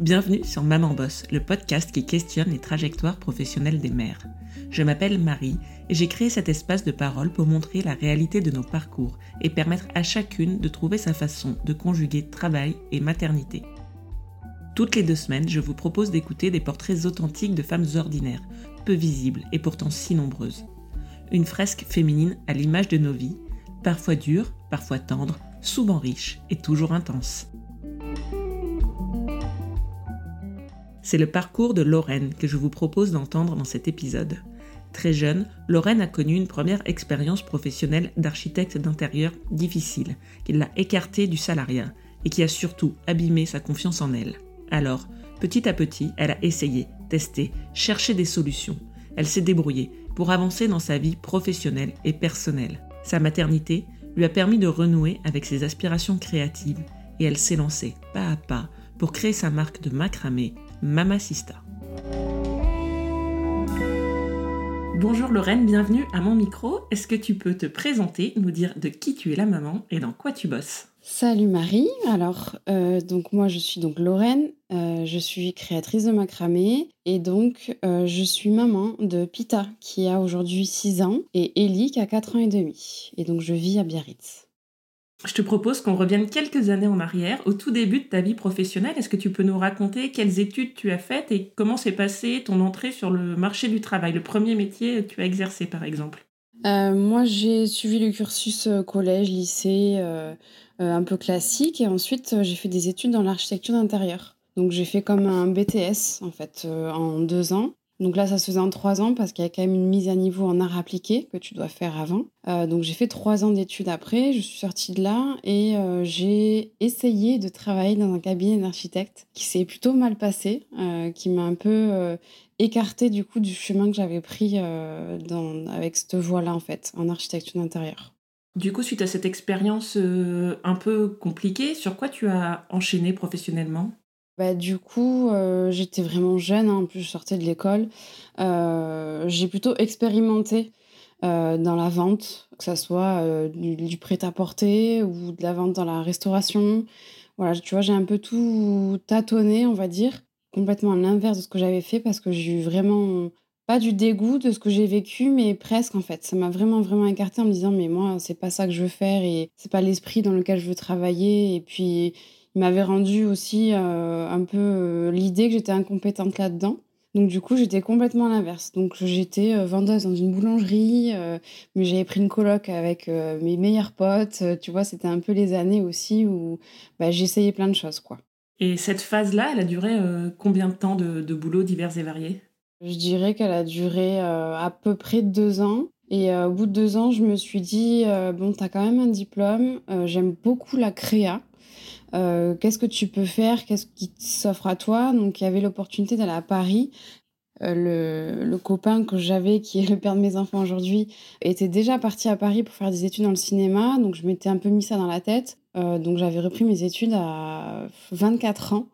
Bienvenue sur Maman Boss, le podcast qui questionne les trajectoires professionnelles des mères. Je m'appelle Marie et j'ai créé cet espace de parole pour montrer la réalité de nos parcours et permettre à chacune de trouver sa façon de conjuguer travail et maternité. Toutes les deux semaines, je vous propose d'écouter des portraits authentiques de femmes ordinaires, peu visibles et pourtant si nombreuses. Une fresque féminine à l'image de nos vies, parfois dure, parfois tendre, souvent riche et toujours intense. C'est le parcours de Lorraine que je vous propose d'entendre dans cet épisode. Très jeune, Lorraine a connu une première expérience professionnelle d'architecte d'intérieur difficile, qui l'a écartée du salariat et qui a surtout abîmé sa confiance en elle. Alors, petit à petit, elle a essayé, testé, cherché des solutions. Elle s'est débrouillée pour avancer dans sa vie professionnelle et personnelle. Sa maternité lui a permis de renouer avec ses aspirations créatives et elle s'est lancée pas à pas pour créer sa marque de macramé, Mamacista. Bonjour Lorraine, bienvenue à mon micro. Est-ce que tu peux te présenter, nous dire de qui tu es la maman et dans quoi tu bosses? Salut Marie. Alors, euh, donc moi je suis donc Lorraine, euh, je suis créatrice de macramé et donc euh, je suis maman de Pita qui a aujourd'hui 6 ans et Ellie qui a 4 ans et demi. Et donc je vis à Biarritz. Je te propose qu'on revienne quelques années en arrière, au tout début de ta vie professionnelle. Est-ce que tu peux nous raconter quelles études tu as faites et comment s'est passée ton entrée sur le marché du travail, le premier métier que tu as exercé par exemple? Moi j'ai suivi le cursus collège, lycée euh, un peu classique. Et ensuite, euh, j'ai fait des études dans l'architecture d'intérieur. Donc j'ai fait comme un BTS en fait euh, en deux ans. Donc là, ça se faisait en trois ans parce qu'il y a quand même une mise à niveau en art appliqué que tu dois faire avant. donc j'ai fait trois ans d'études après, je suis sortie de là et j'ai essayé de travailler dans un cabinet d'architecte qui s'est plutôt mal passé, qui m'a un peu écarté du coup du chemin que j'avais pris avec cette voie-là en fait, en architecture d'intérieur. Du coup, suite à cette expérience euh, un peu compliquée, sur quoi tu as enchaîné professionnellement? Bah, du coup, euh, j'étais vraiment jeune, hein, en plus je sortais de l'école. Euh, j'ai plutôt expérimenté dans la vente, que ce soit du, prêt-à-porter ou de la vente dans la restauration. Voilà, tu vois, j'ai un peu tout tâtonné, on va dire, complètement à l'inverse de ce que j'avais fait parce que j'ai eu vraiment pas du dégoût de ce que j'ai vécu, mais presque en fait. Ça m'a vraiment, vraiment écarté en me disant, mais moi, c'est pas ça que je veux faire et c'est pas l'esprit dans lequel je veux travailler. Et puis, il m'avait rendu aussi euh, un peu euh, l'idée que j'étais incompétente là-dedans. Donc du coup, j'étais complètement à l'inverse. Donc j'étais euh, vendeuse dans une boulangerie, mais j'avais pris une coloc avec mes meilleurs potes. tu vois, c'était un peu les années aussi où bah, j'essayais plein de choses, quoi. Et cette phase-là, elle a duré combien de temps de, de boulot divers et variés? Je dirais qu'elle a duré à peu près deux ans. Et au bout de deux ans, je me suis dit, bon, tu as quand même un diplôme, j'aime beaucoup la créa. Qu'est-ce que tu peux faire? Qu'est-ce qui s'offre à toi? Donc, il y avait l'opportunité d'aller à Paris. Le, le, copain que j'avais, qui est le père de mes enfants aujourd'hui, était déjà parti à Paris pour faire des études dans le cinéma. Donc, je m'étais un peu mis ça dans la tête. donc, j'avais repris mes études à 24 ans,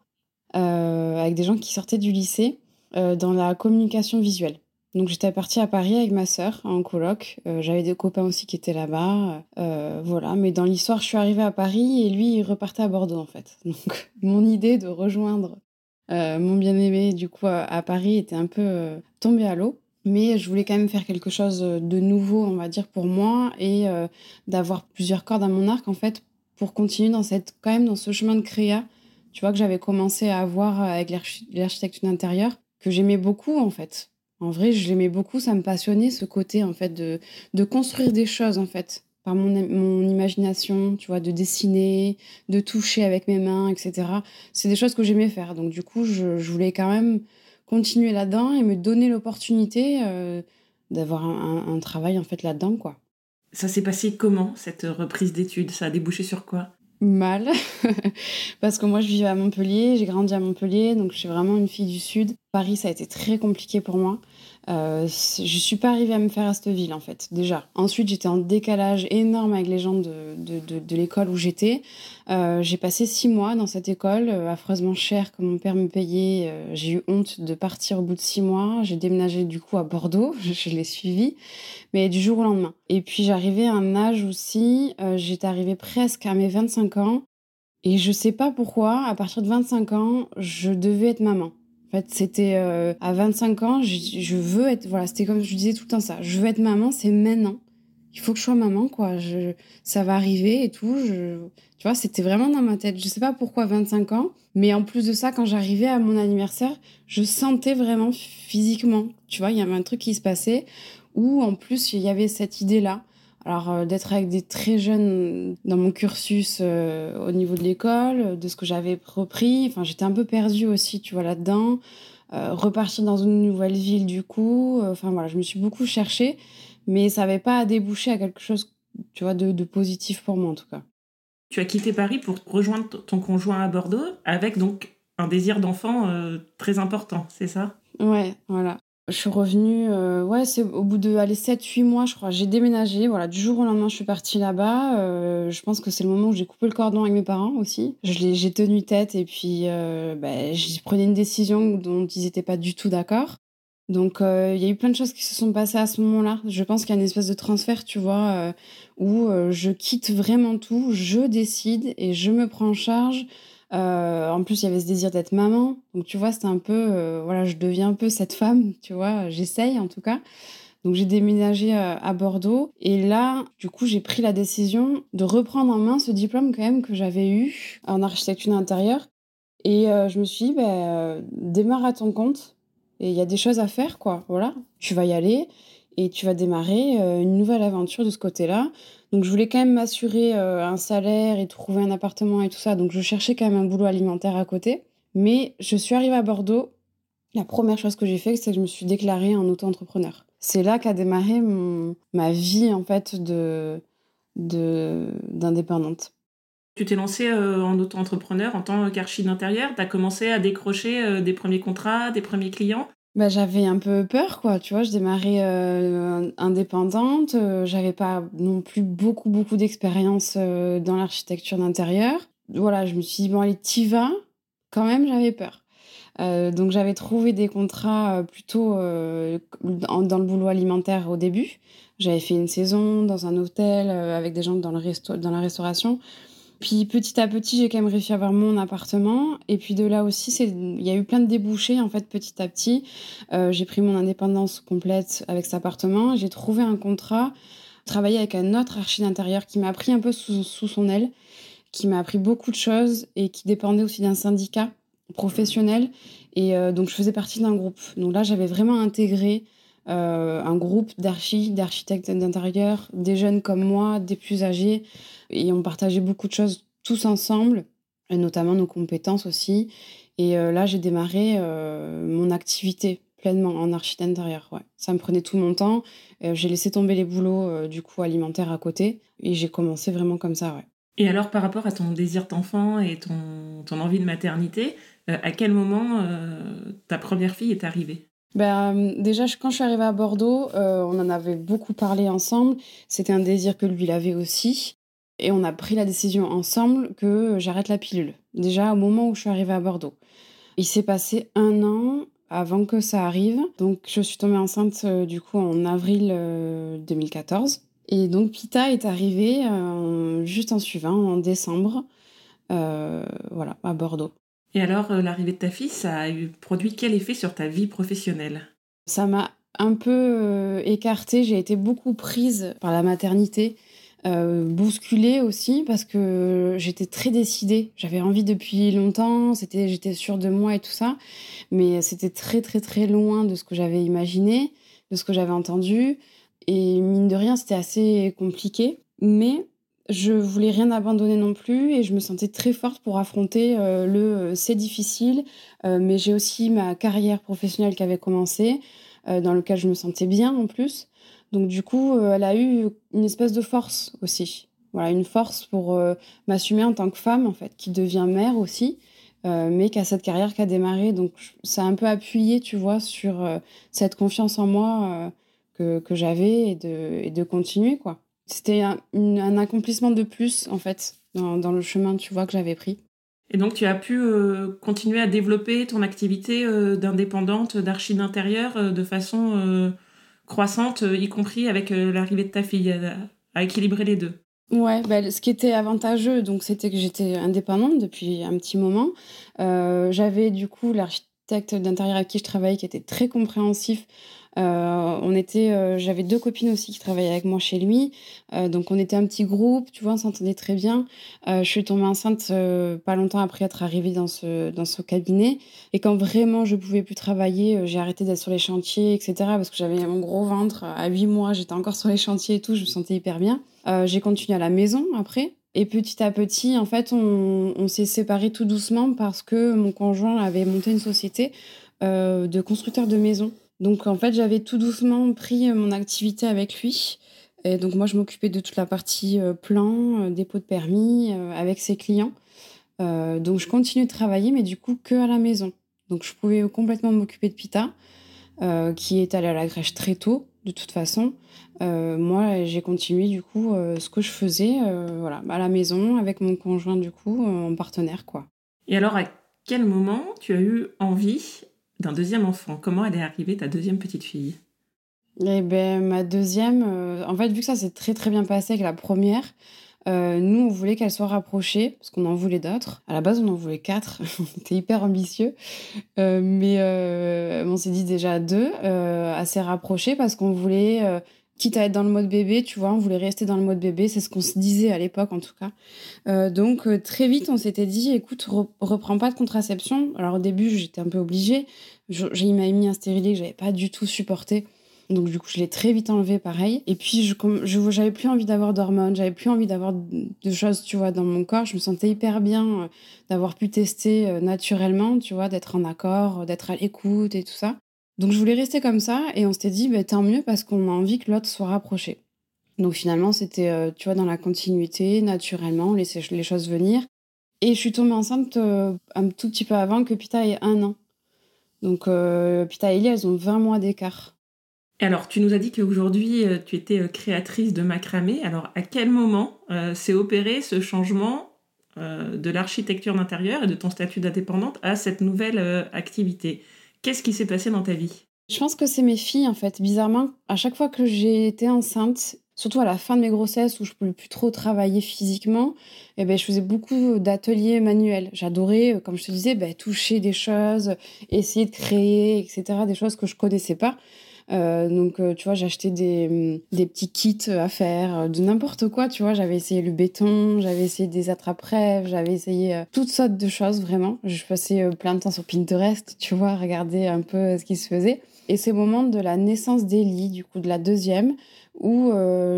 avec des gens qui sortaient du lycée. Euh, dans la communication visuelle. Donc j'étais partie à Paris avec ma sœur en coloc. Euh, j'avais des copains aussi qui étaient là-bas. Euh, voilà, mais dans l'histoire, je suis arrivée à Paris et lui, il repartait à Bordeaux en fait. Donc mon idée de rejoindre mon bien-aimé du coup à, Paris était un peu tombée à l'eau. Mais je voulais quand même faire quelque chose de nouveau, on va dire, pour moi et d'avoir plusieurs cordes à mon arc en fait pour continuer dans cette, quand même dans ce chemin de créa, tu vois, que j'avais commencé à avoir avec l'architecture d'intérieur que j'aimais beaucoup en fait. En vrai, je l'aimais beaucoup, ça me passionnait ce côté en fait de, de construire des choses en fait par mon, mon imagination, tu vois, de dessiner, de toucher avec mes mains, etc. C'est des choses que j'aimais faire. Donc du coup, je, je, voulais quand même continuer là-dedans et me donner l'opportunité euh, d'avoir un, un, travail en fait là-dedans, quoi. Ça s'est passé comment cette reprise d'études? Ça a débouché sur quoi? Mal, parce que moi je vivais à Montpellier, j'ai grandi à Montpellier, donc je suis vraiment une fille du Sud. Paris, ça a été très compliqué pour moi. Euh, je suis pas arrivée à me faire à cette ville en fait, déjà. Ensuite, j'étais en décalage énorme avec les gens de, de, l'école où j'étais. Euh, j'ai passé six mois dans cette école, euh, affreusement cher que mon père me payait. Euh, j'ai eu honte de partir au bout de six mois. J'ai déménagé du coup à Bordeaux, je, l'ai suivi, mais du jour au lendemain. Et puis j'arrivais à un âge aussi, j'étais arrivée presque à mes 25 ans. Et je sais pas pourquoi, à partir de 25 ans, je devais être maman. En fait, c'était euh, à 25 ans, je, veux être. Voilà, c'était comme je disais tout le temps ça. Je veux être maman, c'est maintenant. Il faut que je sois maman, quoi. Je, ça va arriver et tout. Je, tu vois, c'était vraiment dans ma tête. Je sais pas pourquoi 25 ans, mais en plus de ça, quand j'arrivais à mon anniversaire, je sentais vraiment physiquement. Tu vois, il y avait un truc qui se passait où en plus il y avait cette idée-là. Alors euh, d'être avec des très jeunes dans mon cursus euh, au niveau de l'école, de ce que j'avais repris, enfin j'étais un peu perdue aussi, tu vois, là-dedans. Euh, repartir dans une nouvelle ville du coup, enfin voilà, je me suis beaucoup cherchée, mais ça n'avait pas débouché à quelque chose, tu vois, de, de positif pour moi en tout cas. Tu as quitté Paris pour rejoindre ton conjoint à Bordeaux avec donc un désir d'enfant très important, c'est ça? Ouais, voilà. Je suis revenue, euh, ouais, c'est au bout de allez, 7-8 mois, je crois. J'ai déménagé, voilà, du jour au lendemain, je suis partie là-bas. Euh, je pense que c'est le moment où j'ai coupé le cordon avec mes parents aussi. J'ai tenu tête et puis euh, bah, j'ai pris une décision dont ils n'étaient pas du tout d'accord. Donc euh, il y a eu plein de choses qui se sont passées à ce moment-là. Je pense qu'il y a une espèce de transfert, tu vois, où je quitte vraiment tout, je décide et je me prends en charge. Euh, en plus, il y avait ce désir d'être maman. Donc, tu vois, c'était un peu, euh, voilà, je deviens un peu cette femme, tu vois, j'essaye en tout cas. Donc, j'ai déménagé euh, à Bordeaux. Et là, du coup, j'ai pris la décision de reprendre en main ce diplôme quand même que j'avais eu en architecture d'intérieur. Et je me suis dit, bah, démarre à ton compte. Et il y a des choses à faire, quoi. Voilà, tu vas y aller et tu vas démarrer une nouvelle aventure de ce côté-là. Donc je voulais quand même m'assurer euh, un salaire et trouver un appartement et tout ça. Donc je cherchais quand même un boulot alimentaire à côté. Mais je suis arrivée à Bordeaux. La première chose que j'ai fait, c'est que je me suis déclarée en auto-entrepreneur. C'est là qu'a démarré ma vie en fait de d'indépendante. Tu t'es lancée euh, en auto-entrepreneur en tant qu'archi d'intérieur. Tu as commencé à décrocher euh, des premiers contrats, des premiers clients. Bah, j'avais un peu peur, quoi. Tu vois, je démarrais euh, indépendante. Euh, j'avais pas non plus beaucoup, beaucoup d'expérience euh, dans l'architecture d'intérieur. Voilà, je me suis dit, bon, allez, t'y vas. Quand même, j'avais peur. donc, j'avais trouvé des contrats plutôt dans le boulot alimentaire au début. J'avais fait une saison dans un hôtel avec des gens dans, le dans la restauration. Puis petit à petit, j'ai quand même réussi à avoir mon appartement. Et puis de là aussi, il y a eu plein de débouchés en fait petit à petit. Euh, j'ai pris mon indépendance complète avec cet appartement. J'ai trouvé un contrat, travaillé avec un autre archi d'intérieur qui m'a pris un peu sous, son aile, qui m'a appris beaucoup de choses et qui dépendait aussi d'un syndicat professionnel. Et euh, donc je faisais partie d'un groupe. Donc là, j'avais vraiment intégré euh, un groupe d'archi, d'architectes d'intérieur, des jeunes comme moi, des plus âgés. Et on partageait beaucoup de choses tous ensemble, et notamment nos compétences aussi. Et euh, là, j'ai démarré euh, mon activité pleinement en archi d'intérieur. Ouais. Ça me prenait tout mon temps. j'ai laissé tomber les boulots du coup alimentaires à côté et j'ai commencé vraiment comme ça. Ouais. Et alors, par rapport à ton désir d'enfant et ton, ton, envie de maternité, à quel moment ta première fille est arrivée? Ben, déjà, quand je suis arrivée à Bordeaux, on en avait beaucoup parlé ensemble. C'était un désir que lui, il avait aussi. Et on a pris la décision ensemble que j'arrête la pilule. Déjà au moment où je suis arrivée à Bordeaux. Il s'est passé un an avant que ça arrive. Donc je suis tombée enceinte euh, du coup en avril 2014. Euh, Et donc Pita est arrivé euh, juste en suivant, en décembre, voilà, à Bordeaux. Et alors l'arrivée de ta fille, ça a eu produit quel effet sur ta vie professionnelle? Ça m'a un peu écartée. J'ai été beaucoup prise par la maternité euh, bousculée aussi parce que j'étais très décidée. J'avais envie depuis longtemps, c'était, j'étais sûre de moi et tout ça, mais c'était très très très loin de ce que j'avais imaginé, de ce que j'avais entendu. Et mine de rien, c'était assez compliqué, mais je voulais rien abandonner non plus et je me sentais très forte pour affronter euh, le euh, c'est difficile, mais j'ai aussi ma carrière professionnelle qui avait commencé, dans lequel je me sentais bien en plus. Donc du coup, euh, elle a eu une espèce de force aussi. Voilà, une force pour euh, m'assumer en tant que femme, en fait, qui devient mère aussi, euh, mais qui a cette carrière qui a démarré. Donc ça a un peu appuyé, tu vois, sur cette confiance en moi que, que j'avais et de, et de continuer, quoi. C'était un, un, accomplissement de plus, en fait, dans, dans le chemin, tu vois, que j'avais pris. Et donc, tu as pu continuer à développer ton activité d'indépendante, d'archi d'intérieur, de façon croissante, euh, y compris avec euh, l'arrivée de ta fille, à, équilibrer les deux. Ouais, bah, ce qui était avantageux, donc c'était que j'étais indépendante depuis un petit moment. Euh, j'avais du coup l'architecte d'intérieur avec qui je travaillais qui était très compréhensif euh, on était, euh, j'avais deux copines aussi qui travaillaient avec moi chez lui, euh, donc on était un petit groupe, tu vois, on s'entendait très bien. je suis tombée enceinte pas longtemps après être arrivée dans ce dans ce cabinet, et quand vraiment je pouvais plus travailler, j'ai arrêté d'être sur les chantiers, etc. Parce que j'avais mon gros ventre à huit mois, j'étais encore sur les chantiers et tout, je me sentais hyper bien. j'ai continué à la maison après. Et petit à petit, en fait, on, on s'est séparés tout doucement parce que mon conjoint avait monté une société de constructeurs de maisons. Donc en fait, j'avais tout doucement pris euh, mon activité avec lui. Et donc moi, je m'occupais de toute la partie euh, plan, euh, dépôt de permis avec ses clients. donc je continue de travailler, mais du coup que à la maison. Donc je pouvais complètement m'occuper de Pita, qui est allé à la crèche très tôt, de toute façon. moi, j'ai continué du coup ce que je faisais, voilà, à la maison avec mon conjoint du coup en partenaire quoi. Et alors, à quel moment tu as eu envie d'un deuxième enfant. Comment elle est arrivée, ta deuxième petite fille? Eh ben, ma deuxième, euh, en fait, vu que ça s'est très très bien passé avec la première, euh, nous, on voulait qu'elle soit rapprochée, parce qu'on en voulait d'autres. À la base, on en voulait quatre. on était hyper ambitieux. Euh, mais on s'est dit déjà deux, assez rapprochées, parce qu'on voulait quitte à être dans le mode bébé, tu vois, on voulait rester dans le mode bébé, c'est ce qu'on se disait à l'époque en tout cas. Euh, donc euh, très vite, on s'était dit, écoute, reprends pas de contraception. Alors au début, j'étais un peu obligée. J'ai m'a mis un stérilet que j'avais pas du tout supporté. Donc du coup, je l'ai très vite enlevé, pareil. Et puis, je, je j'avais plus envie d'avoir d'hormones, j'avais plus envie d'avoir de choses, tu vois, dans mon corps. Je me sentais hyper bien euh, d'avoir pu tester naturellement, tu vois, d'être en accord, d'être à l'écoute et tout ça. Donc je voulais rester comme ça et on s'était dit bah, tant mieux parce qu'on a envie que l'autre soit rapproché. Donc finalement c'était euh, tu vois dans la continuité, naturellement, on laissait les choses venir. Et je suis tombée enceinte euh, un tout petit peu avant que Pita ait un an. Donc euh, Pita et Ellie, elles ont 20 mois d'écart. Alors, tu nous as dit qu'aujourd'hui, tu étais créatrice de macramé. Alors, à quel moment s'est opéré ce changement de l'architecture d'intérieur et de ton statut d'indépendante à cette nouvelle activité? Qu'est-ce qui s'est passé dans ta vie? Je pense que c'est mes filles, en fait. Bizarrement, à chaque fois que j'ai été enceinte, surtout à la fin de mes grossesses où je ne pouvais plus trop travailler physiquement, eh ben, je faisais beaucoup d'ateliers manuels. J'adorais, euh, comme je te disais, ben, toucher des choses, essayer de créer, etc., des choses que je connaissais pas. Euh, donc, euh, tu vois, j'achetais des, mm, des petits kits à faire, euh, de n'importe quoi, tu vois. J'avais essayé le béton, j'avais essayé des attrape-rêves, j'avais essayé toutes sortes de choses, vraiment. Je passais plein de temps sur Pinterest, tu vois, regarder un peu ce qui se faisait. Et c'est au moment de la naissance d'Ellie, du coup, de la deuxième, où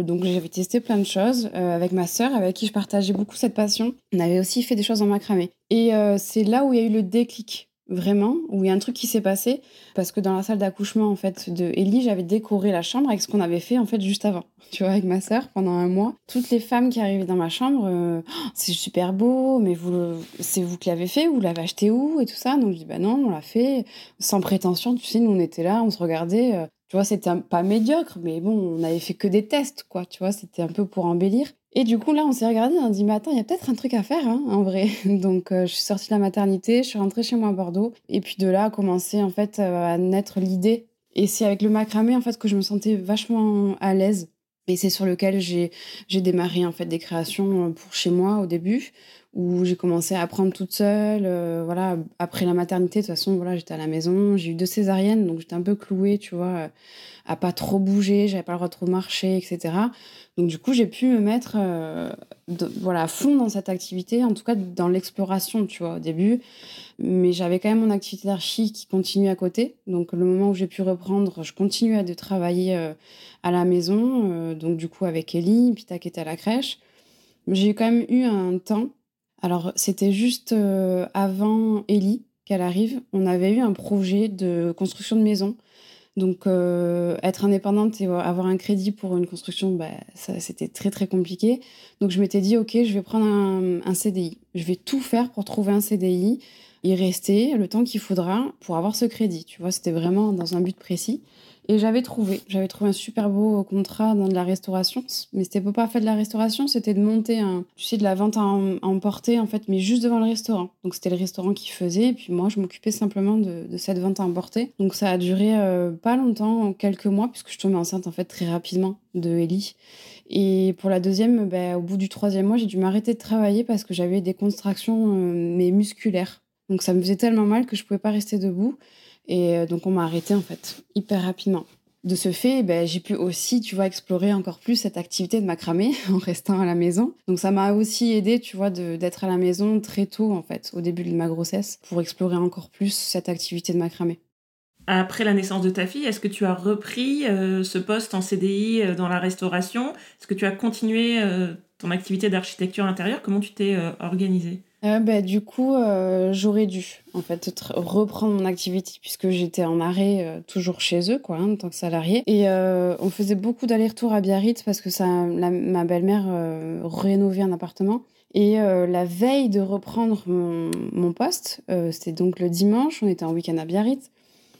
donc j'avais testé plein de choses avec ma sœur, avec qui je partageais beaucoup cette passion. On avait aussi fait des choses en macramé. Et c'est là où il y a eu le déclic vraiment, où il y a un truc qui s'est passé, parce que dans la salle d'accouchement en fait de Ellie, j'avais décoré la chambre avec ce qu'on avait fait en fait juste avant, tu vois, avec ma sœur pendant un mois. Toutes les femmes qui arrivaient dans ma chambre, euh, oh, c'est super beau, mais vous, c'est vous qui l'avez fait, vous l'avez acheté où et tout ça? Donc je dis bah non, on l'a fait sans prétention, tu sais, nous on était là, on se regardait. Euh, tu vois, c'était pas médiocre, mais bon, on avait fait que des tests, quoi, tu vois, c'était un peu pour embellir. Et du coup, là, on s'est regardé, on a dit, attends, il y a peut-être un truc à faire, hein, en vrai. Donc, euh, je suis sortie de la maternité, je suis rentrée chez moi à Bordeaux. Et puis de là a commencé, en fait, euh, à naître l'idée. Et c'est avec le macramé, en fait, que je me sentais vachement à l'aise. Et c'est sur lequel j'ai démarré, en fait, des créations euh, pour chez moi au début où j'ai commencé à apprendre toute seule. Euh, voilà, après la maternité, de toute façon, voilà, j'étais à la maison. J'ai eu deux césariennes, donc j'étais un peu clouée, tu vois, à pas trop bouger, j'avais pas le droit de trop marcher, etc. Donc du coup, j'ai pu me mettre euh, voilà, à fond dans cette activité, en tout cas dans l'exploration, tu vois, au début. Mais j'avais quand même mon activité d'archi qui continue à côté. Donc le moment où j'ai pu reprendre, je continuais de travailler euh, à la maison, donc du coup avec Ellie, Pita qui était à la crèche. J'ai quand même eu un temps alors, c'était juste euh, avant Ellie qu'elle arrive. On avait eu un projet de construction de maison. Donc, euh, être indépendante et avoir un crédit pour une construction, bah, c'était très, très compliqué. Donc, je m'étais dit, OK, je vais prendre un, un, CDI. Je vais tout faire pour trouver un CDI, y rester le temps qu'il faudra pour avoir ce crédit. Tu vois, c'était vraiment dans un but précis. Et j'avais trouvé, j'avais trouvé un super beau contrat dans de la restauration, mais c'était pas faire de la restauration, c'était de monter un, tu sais, de la vente à, emporter en fait, mais juste devant le restaurant. Donc c'était le restaurant qui faisait, et puis moi je m'occupais simplement de, cette vente à emporter. Donc ça a duré euh, pas longtemps, quelques mois, puisque je tombais enceinte en fait très rapidement de Ellie. Et pour la deuxième, ben, au bout du troisième mois, j'ai dû m'arrêter de travailler parce que j'avais des contractions euh, mais musculaires. Donc ça me faisait tellement mal que je pouvais pas rester debout. Et euh, donc on m'a arrêté en fait, hyper rapidement. De ce fait, ben, j'ai pu aussi, tu vois, explorer encore plus cette activité de macramé en restant à la maison. Donc ça m'a aussi aidé, tu vois, d'être à la maison très tôt en fait, au début de ma grossesse, pour explorer encore plus cette activité de macramé. Après la naissance de ta fille, est-ce que tu as repris euh, ce poste en CDI euh, dans la restauration? Est-ce que tu as continué ton activité d'architecture intérieure? Comment tu t'es organisée? Bah, du coup, j'aurais dû en fait reprendre mon activité puisque j'étais en arrêt toujours chez eux, quoi, hein, en tant que salarié. Et on faisait beaucoup d'allers-retours à Biarritz parce que ça, ma belle-mère rénovait un appartement. Et la veille de reprendre mon, mon poste, c'était donc le dimanche, on était en week-end à Biarritz.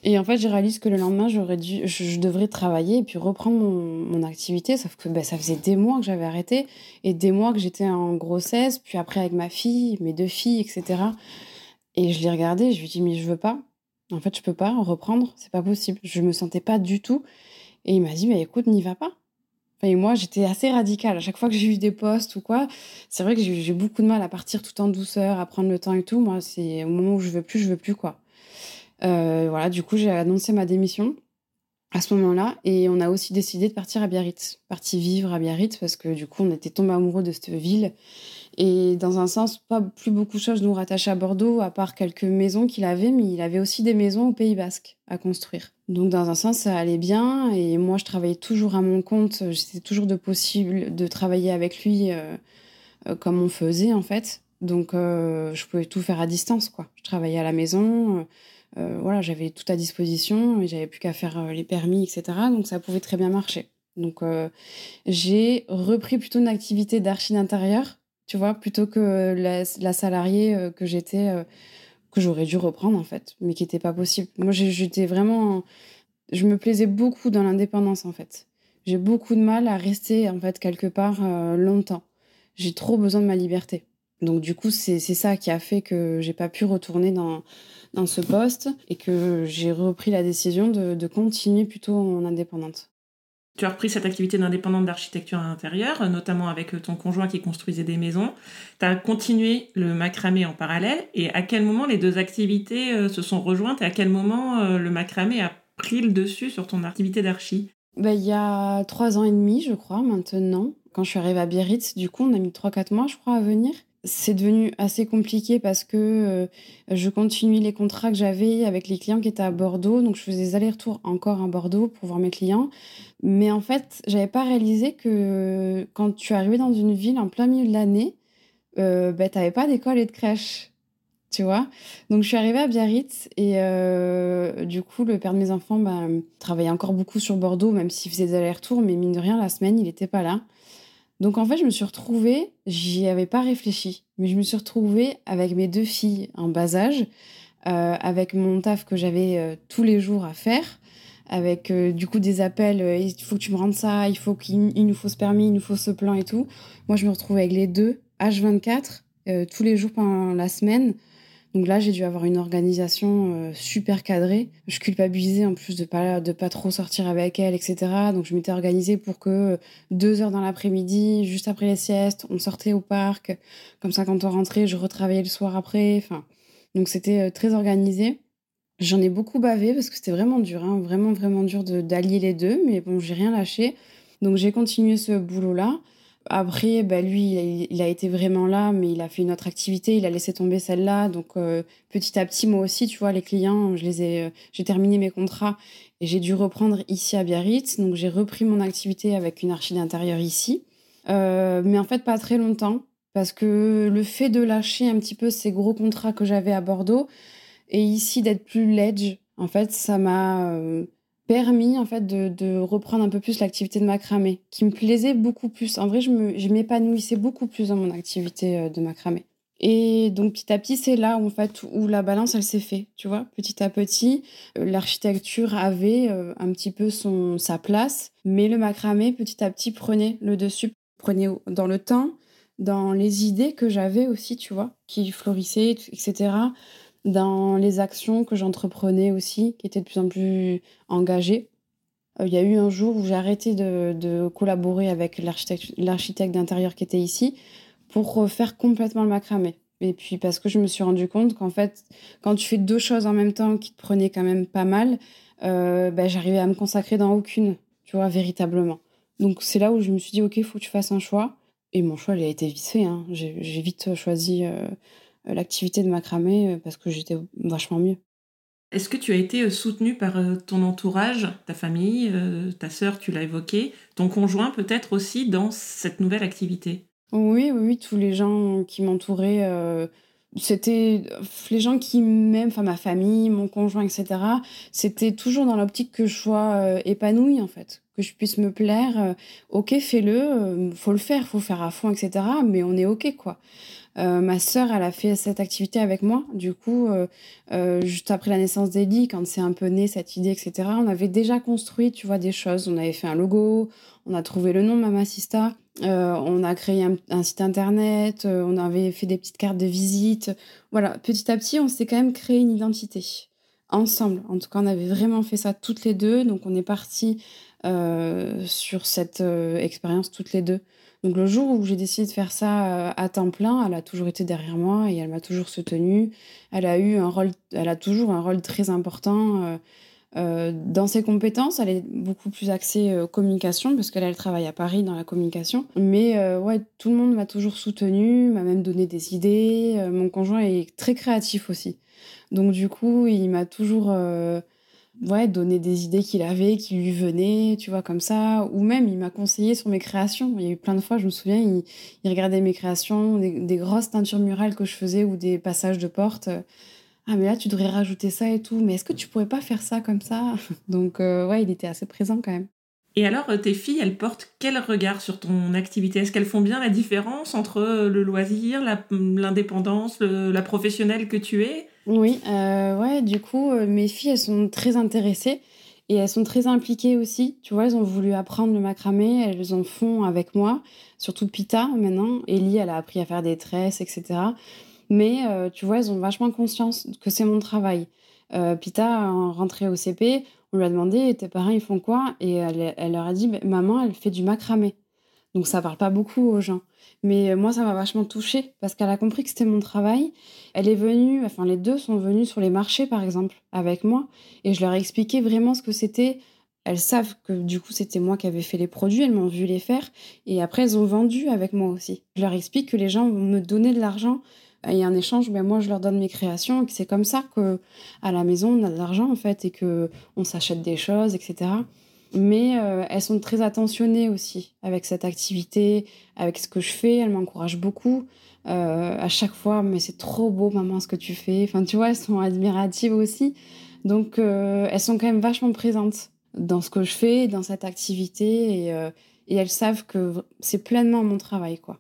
Et en fait, j'ai réalisé que le lendemain, j'aurais dû, je, devrais travailler et puis reprendre mon, activité. Sauf que ben, ça faisait des mois que j'avais arrêté et des mois que j'étais en grossesse, puis après avec ma fille, mes deux filles, etc. Et je l'ai regardé, je lui dit, mais je veux pas. En fait, je peux pas reprendre, c'est pas possible. Je me sentais pas du tout. Et il m'a dit, mais écoute, n'y va pas. et moi, j'étais assez radicale. À chaque fois que j'ai eu des postes ou quoi, c'est vrai que j'ai beaucoup de mal à partir tout en douceur, à prendre le temps et tout. Moi, c'est au moment où je veux plus, je veux plus, quoi. Euh, voilà, du coup, j'ai annoncé ma démission à ce moment-là et on a aussi décidé de partir à Biarritz, partir vivre à Biarritz parce que du coup, on était tombé amoureux de cette ville et dans un sens, pas plus beaucoup de choses nous rattachaient à Bordeaux à part quelques maisons qu'il avait, mais il avait aussi des maisons au Pays Basque à construire. Donc dans un sens, ça allait bien et moi, je travaillais toujours à mon compte. J'étais toujours de possible de travailler avec lui euh, euh, comme on faisait en fait. Donc je pouvais tout faire à distance quoi. Je travaillais à la maison voilà, j'avais tout à disposition et j'avais plus qu'à faire euh, les permis, etc. Donc ça pouvait très bien marcher. Donc euh, j'ai repris plutôt une activité d'archi d'intérieur, tu vois, plutôt que la, salariée que j'étais, que j'aurais dû reprendre en fait, mais qui n'était pas possible. Moi j'étais vraiment, je me plaisais beaucoup dans l'indépendance en fait. J'ai beaucoup de mal à rester en fait quelque part longtemps. J'ai trop besoin de ma liberté. Donc du coup c'est ça qui a fait que j'ai pas pu retourner dans dans ce poste et que j'ai repris la décision de, continuer plutôt en indépendante. Tu as repris cette activité d'indépendante d'architecture intérieure, notamment avec ton conjoint qui construisait des maisons. Tu as continué le macramé en parallèle. Et à quel moment les deux activités euh, se sont rejointes et à quel moment euh, le macramé a pris le dessus sur ton activité d'archi? Ben, Il y a trois ans et demi, je crois, maintenant. Quand je suis arrivée à Biarritz, du coup, on a mis trois, quatre mois, je crois, à venir c'est devenu assez compliqué parce que euh, je continuais les contrats que j'avais avec les clients qui étaient à Bordeaux. Donc, je faisais des allers-retours encore à Bordeaux pour voir mes clients. Mais en fait, j'avais pas réalisé que quand tu arrivais dans une ville en plein milieu de l'année, euh, ben, tu n'avais pas d'école et de crèche. Tu vois Donc, je suis arrivée à Biarritz et euh, du coup, le père de mes enfants ben, travaillait encore beaucoup sur Bordeaux, même s'il faisait des allers-retours. Mais mine de rien, la semaine, il n'était pas là. Donc en fait, je me suis retrouvée, j'y avais pas réfléchi, mais je me suis retrouvée avec mes deux filles en bas âge, euh, avec mon taf que j'avais euh, tous les jours à faire, avec euh, du coup des appels, il faut que tu me rendes ça, il faut qu'il nous faut ce permis, il nous faut ce plan et tout. Moi, je me retrouvais avec les deux H24 tous les jours pendant la semaine donc là, j'ai dû avoir une organisation euh, super cadrée. Je culpabilisais en plus de pas de pas trop sortir avec elle, etc. Donc je m'étais organisée pour que euh, deux heures dans l'après-midi, juste après les siestes, on sortait au parc. Comme ça, quand on rentrait, je retravaillais le soir après. Enfin, donc c'était euh, très organisé. J'en ai beaucoup bavé parce que c'était vraiment dur, hein, vraiment vraiment dur d'allier les deux. Mais bon, j'ai rien lâché. Donc j'ai continué ce boulot-là. Après, bah, lui, il a, été vraiment là, mais il a fait une autre activité, il a laissé tomber celle-là. Donc, euh, petit à petit, moi aussi, tu vois, les clients, je les ai, euh, j'ai terminé mes contrats et j'ai dû reprendre ici à Biarritz. Donc, j'ai repris mon activité avec une archi d'intérieur ici. Euh, mais en fait, pas très longtemps, parce que le fait de lâcher un petit peu ces gros contrats que j'avais à Bordeaux et ici d'être plus ledge, en fait, ça m'a permis en fait de, reprendre un peu plus l'activité de macramé, qui me plaisait beaucoup plus. En vrai, je m'épanouissais beaucoup plus dans mon activité euh, de macramé. Et donc petit à petit, c'est là en fait où la balance elle s'est fait, tu vois. Petit à petit, euh, l'architecture avait euh, un petit peu son sa place, mais le macramé petit à petit prenait le dessus, prenait dans le temps, dans les idées que j'avais aussi, tu vois, qui florissaient, etc dans les actions que j'entreprenais aussi, qui étaient de plus en plus engagées. il y a eu un jour où j'ai arrêté de, collaborer avec l'architecte d'intérieur qui était ici pour refaire complètement le macramé. Et puis parce que je me suis rendu compte qu'en fait, quand tu fais deux choses en même temps qui te prenaient quand même pas mal, ben, j'arrivais à me consacrer dans aucune, tu vois, véritablement. Donc c'est là où je me suis dit, ok, il faut que tu fasses un choix. Et mon choix, il a été vite. Hein. J'ai vite choisi l'activité de macramé parce que j'étais vachement mieux. Est-ce que tu as été soutenue par ton entourage, ta famille, ta sœur, tu l'as évoqué, ton conjoint peut-être aussi dans cette nouvelle activité? Oui, oui, oui, tous les gens qui m'entouraient c'était les gens qui m'aiment, enfin ma famille, mon conjoint, etc. C'était toujours dans l'optique que je sois euh, épanouie en fait, que je puisse me plaire. Euh, ok, fais-le, euh, faut le faire, faut faire à fond, etc. Mais on est ok quoi. Ma sœur, elle a fait cette activité avec moi. Du coup, juste après la naissance d'Ellie, quand c'est un peu né cette idée, etc. On avait déjà construit, tu vois, des choses. On avait fait un logo, on a trouvé le nom Mamacista. Euh, on a créé un, site internet, euh, on avait fait des petites cartes de visite. Voilà, petit à petit, on s'est quand même créé une identité ensemble. En tout cas, on avait vraiment fait ça toutes les deux. Donc, on est parti euh, sur cette expérience toutes les deux. Donc, le jour où j'ai décidé de faire ça à temps plein, elle a toujours été derrière moi et elle m'a toujours soutenue. Elle a eu un rôle, elle a toujours un rôle très important euh, dans ses compétences, elle est beaucoup plus axée euh, communication parce qu'elle elle travaille à Paris dans la communication. Mais euh, ouais, tout le monde m'a toujours soutenue, m'a même donné des idées. mon conjoint est très créatif aussi. Donc du coup, il m'a toujours ouais, donné des idées qu'il avait, qui lui venaient, tu vois, comme ça. Ou même, il m'a conseillé sur mes créations. Il y a eu plein de fois, je me souviens, il, regardait mes créations, des, grosses teintures murales que je faisais ou des passages de porte ah mais là tu devrais rajouter ça et tout, mais est-ce que tu pourrais pas faire ça comme ça? Donc euh, ouais, il était assez présent quand même. Et alors, euh, tes filles, elles portent quel regard sur ton activité? Est-ce qu'elles font bien la différence entre euh, le loisir, l'indépendance, la, professionnelle que tu es? Oui, ouais, du coup, mes filles, elles sont très intéressées et elles sont très impliquées aussi. Tu vois, elles ont voulu apprendre le macramé, elles en font avec moi, surtout Pita maintenant. Ellie, elle a appris à faire des tresses, etc. Mais euh, tu vois, elles ont vachement conscience que c'est mon travail. Euh, Pita, rentrée au CP, on lui a demandé tes parents ils font quoi? Et elle, leur a dit maman elle fait du macramé. Donc ça parle pas beaucoup aux gens. Mais euh, moi ça m'a vachement touchée parce qu'elle a compris que c'était mon travail. Elle est venue, enfin les deux sont venus sur les marchés par exemple avec moi et je leur ai expliqué vraiment ce que c'était. Elles savent que du coup c'était moi qui avais fait les produits, elles m'ont vu les faire et après elles ont vendu avec moi aussi. Je leur explique que les gens vont me donner de l'argent et en échange, ben moi, je leur donne mes créations et c'est comme ça que à la maison, on a de l'argent en fait et que on s'achète des choses, etc. Mais euh, elles sont très attentionnées aussi avec cette activité, avec ce que je fais. Elles m'encouragent beaucoup. Euh, à chaque fois, mais c'est trop beau, maman, ce que tu fais. Enfin, tu vois, elles sont admiratives aussi. Donc, euh, elles sont quand même vachement présentes dans ce que je fais, dans cette activité. Et, et elles savent que c'est pleinement mon travail, quoi.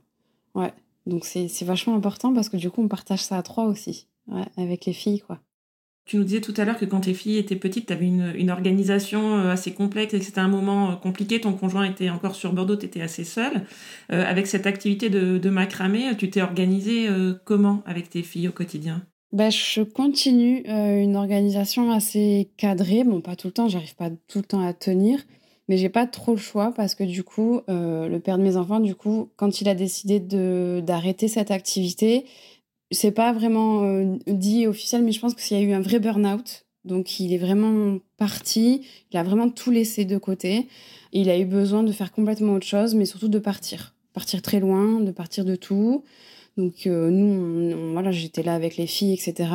Ouais. Donc c'est vachement important parce que du coup, on partage ça à trois aussi, avec les filles, quoi. Tu nous disais tout à l'heure que quand tes filles étaient petites, tu avais une, organisation euh, assez complexe et que c'était un moment euh, compliqué. Ton conjoint était encore sur Bordeaux, tu étais assez seule. Euh, avec cette activité de, macramé, tu t'es organisée comment avec tes filles au quotidien? Bah, je continue une organisation assez cadrée. Bon, pas tout le temps, j'arrive pas tout le temps à tenir, mais j'ai pas trop le choix parce que du coup, le père de mes enfants, du coup, quand il a décidé d'arrêter cette activité, c'est pas vraiment euh, dit officiel, mais je pense qu'il y a eu un vrai burn-out. Donc il est vraiment parti, il a vraiment tout laissé de côté. Il a eu besoin de faire complètement autre chose, mais surtout de partir. Partir très loin, de partir de tout. Donc euh, nous, voilà, j'étais là avec les filles, etc.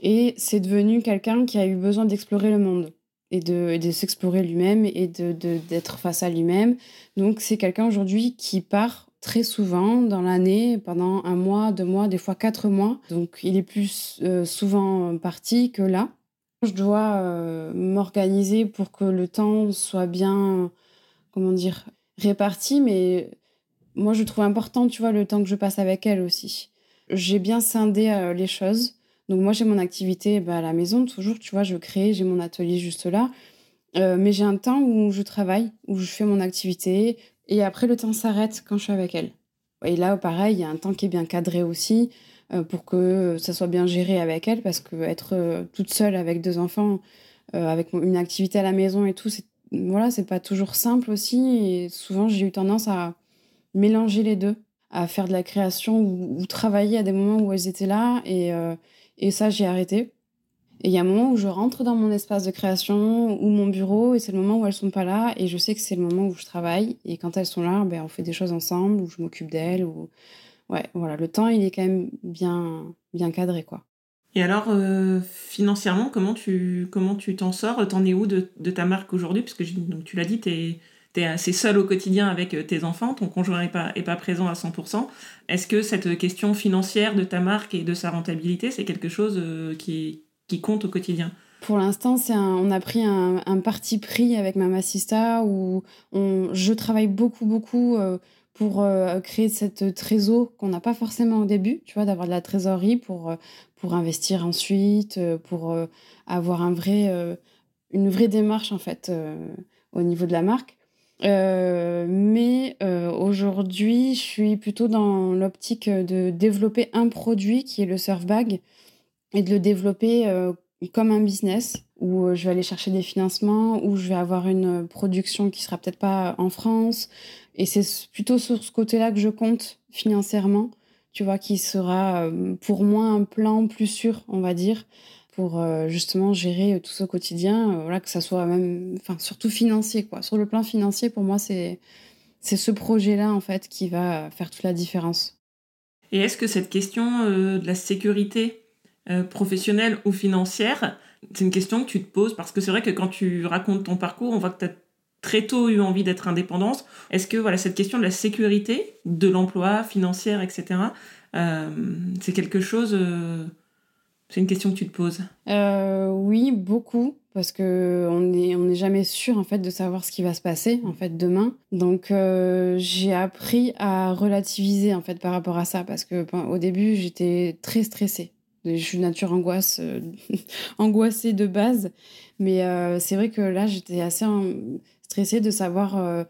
Et c'est devenu quelqu'un qui a eu besoin d'explorer le monde et de, s'explorer lui-même et d'être face à lui-même. Donc c'est quelqu'un aujourd'hui qui part très souvent dans l'année, pendant un mois, deux mois, des fois quatre mois. Donc il est plus euh, souvent parti que là. Je dois euh, m'organiser pour que le temps soit bien, comment dire, réparti, mais moi je trouve important, tu vois, le temps que je passe avec elle aussi. J'ai bien scindé euh, les choses. Donc moi j'ai mon activité bah, à la maison, toujours, tu vois, je crée, j'ai mon atelier juste là. Euh, mais j'ai un temps où je travaille, où je fais mon activité, et après le temps s'arrête quand je suis avec elle. Et là, pareil, il y a un temps qui est bien cadré aussi euh, pour que ça soit bien géré avec elle, parce que être euh, toute seule avec deux enfants, avec une activité à la maison et tout, voilà, c'est pas toujours simple aussi. Et souvent, j'ai eu tendance à mélanger les deux, à faire de la création ou, travailler à des moments où elles étaient là. Et, et ça, j'ai arrêté. Et il y a un moment où je rentre dans mon espace de création ou mon bureau et c'est le moment où elles sont pas là et je sais que c'est le moment où je travaille. Et quand elles sont là, ben on fait des choses ensemble ou je m'occupe d'elles ou ouais, voilà, le temps il est quand même bien bien cadré quoi. Et alors euh, financièrement, comment tu comment tu t'en sors? T'en es où de, ta marque aujourd'hui? Parce que donc, tu l'as dit, tu es, assez seul au quotidien avec euh, tes enfants, ton conjoint n'est pas, est pas présent à 100%. Est-ce que cette question financière de ta marque et de sa rentabilité, c'est quelque chose euh, qui qui compte au quotidien pour l'instant, c'est on a pris un, parti pris avec Mama Sista où je travaille beaucoup, beaucoup euh, pour euh, créer cette trésor qu'on n'a pas forcément au début, tu vois, d'avoir de la trésorerie pour, euh, pour investir ensuite, pour avoir un vrai, une vraie démarche en fait au niveau de la marque. mais aujourd'hui, je suis plutôt dans l'optique de développer un produit qui est le surf bag et de le développer euh, comme un business où euh, je vais aller chercher des financements, où je vais avoir une production qui sera peut-être pas en France. Et c'est plutôt sur ce côté-là que je compte financièrement, tu vois, qui sera euh, pour moi un plan plus sûr, on va dire, pour justement gérer tout ce quotidien, voilà, que ça soit même, enfin, surtout financier, quoi. Sur le plan financier, pour moi, c'est c'est ce projet-là, en fait, qui va faire toute la différence. Et est-ce que cette question de la sécurité euh, professionnelle ou financière C'est une question que tu te poses parce que c'est vrai que quand tu racontes ton parcours, on voit que tu as très tôt eu envie d'être indépendante. Est-ce que voilà cette question de la sécurité, de l'emploi, financière, etc., euh, c'est quelque chose... Euh, c'est une question que tu te poses? Oui, beaucoup parce que on n'est on est jamais sûr en fait de savoir ce qui va se passer en fait demain. Donc j'ai appris à relativiser en fait par rapport à ça parce que au début j'étais très stressée. Je suis nature euh, angoissée de base. Mais euh, c'est vrai que là, j'étais assez stressée de savoir euh,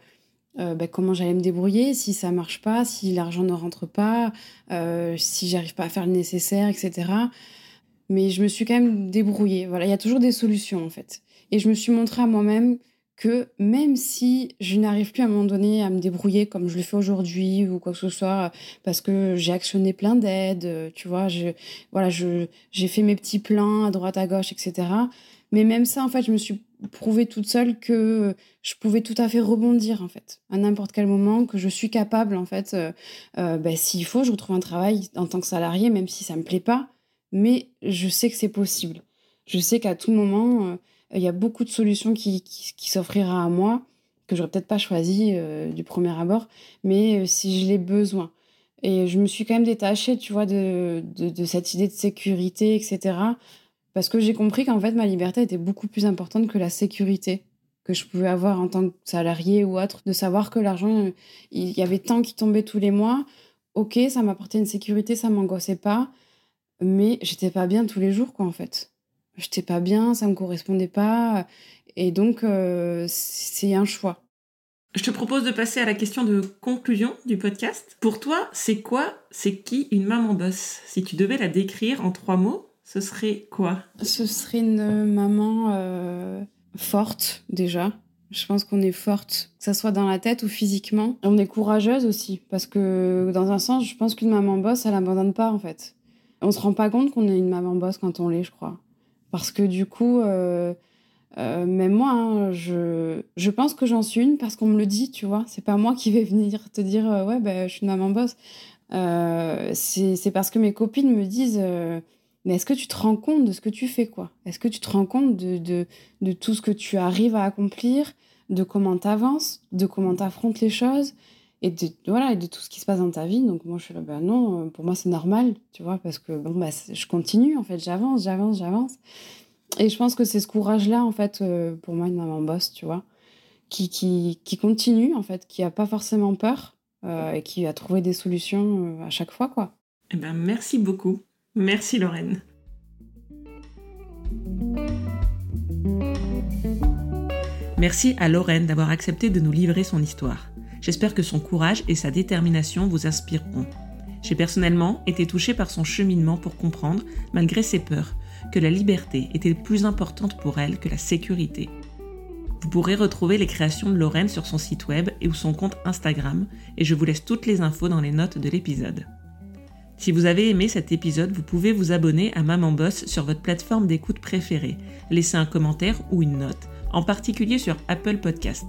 bah, comment j'allais me débrouiller, si ça marche pas, si l'argent ne rentre pas, si j'arrive pas à faire le nécessaire, etc. Mais je me suis quand même débrouillée. Voilà, il y a toujours des solutions en fait. Et je me suis montrée à moi-même que même si je n'arrive plus à un moment donné à me débrouiller comme je le fais aujourd'hui ou quoi que ce soit, parce que j'ai actionné plein d'aides, tu vois, je, voilà, je, j'ai fait mes petits plans à droite, à gauche, etc. Mais même ça, en fait, je me suis prouvé toute seule que je pouvais tout à fait rebondir, en fait, à n'importe quel moment, que je suis capable, en fait, euh, euh, ben, s'il faut, je retrouve un travail en tant que salarié, même si ça me plaît pas, mais je sais que c'est possible. Je sais qu'à tout moment, euh, il y a beaucoup de solutions qui, qui, à moi, que j'aurais peut-être pas choisi euh, du premier abord, mais euh, si je l'ai besoin. Et je me suis quand même détachée, tu vois, de, de, cette idée de sécurité, etc. Parce que j'ai compris qu'en fait, ma liberté était beaucoup plus importante que la sécurité que je pouvais avoir en tant que salarié ou autre, de savoir que l'argent, il y avait tant qui tombait tous les mois. Ok, ça m'apportait une sécurité, ça m'angoissait pas, mais j'étais pas bien tous les jours, quoi, en fait j'étais pas bien, ça me correspondait pas. Et donc, euh, c'est un choix. Je te propose de passer à la question de conclusion du podcast. Pour toi, c'est quoi, c'est qui une maman boss Si tu devais la décrire en trois mots, ce serait quoi? Ce serait une maman euh, forte déjà. Je pense qu'on est forte, que ça soit dans la tête ou physiquement. On est courageuse aussi, parce que dans un sens, je pense qu'une maman boss, elle n'abandonne pas en fait. On se rend pas compte qu'on est une maman boss quand on l'est, je crois. Parce que du coup, euh, euh, même moi, hein, je, pense que j'en suis une parce qu'on me le dit, tu vois. C'est pas moi qui vais venir te dire, euh, ouais, ben, je suis une maman boss. c'est parce que mes copines me disent, mais est-ce que tu te rends compte de ce que tu fais, quoi? Est-ce que tu te rends compte de, tout ce que tu arrives à accomplir, de comment tu avances, de comment tu affrontes les choses? Et de, voilà, et de tout ce qui se passe dans ta vie. Donc moi, je suis là, ben non, pour moi, c'est normal, tu vois, parce que bon, bah, je continue, en fait, j'avance, j'avance, j'avance. Et je pense que c'est ce courage-là, en fait, euh, pour moi, une maman boss, tu vois, qui, qui, qui continue, en fait, qui a pas forcément peur euh, et qui a trouvé des solutions euh, à chaque fois, quoi. Eh ben, merci beaucoup. Merci, Lorraine. Merci à Lorraine d'avoir accepté de nous livrer son histoire. J'espère que son courage et sa détermination vous inspireront. J'ai personnellement été touchée par son cheminement pour comprendre, malgré ses peurs, que la liberté était plus importante pour elle que la sécurité. Vous pourrez retrouver les créations de Lorraine sur son site web et ou son compte Instagram, et je vous laisse toutes les infos dans les notes de l'épisode. Si vous avez aimé cet épisode, vous pouvez vous abonner à Maman Boss sur votre plateforme d'écoute préférée, laisser un commentaire ou une note, en particulier sur Apple Podcast.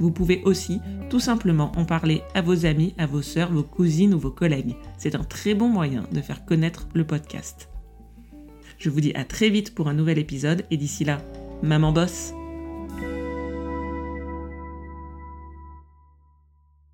Vous pouvez aussi tout simplement en parler à vos amis, à vos sœurs, vos cousines ou vos collègues. C'est un très bon moyen de faire connaître le podcast. Je vous dis à très vite pour un nouvel épisode et d'ici là, Maman Boss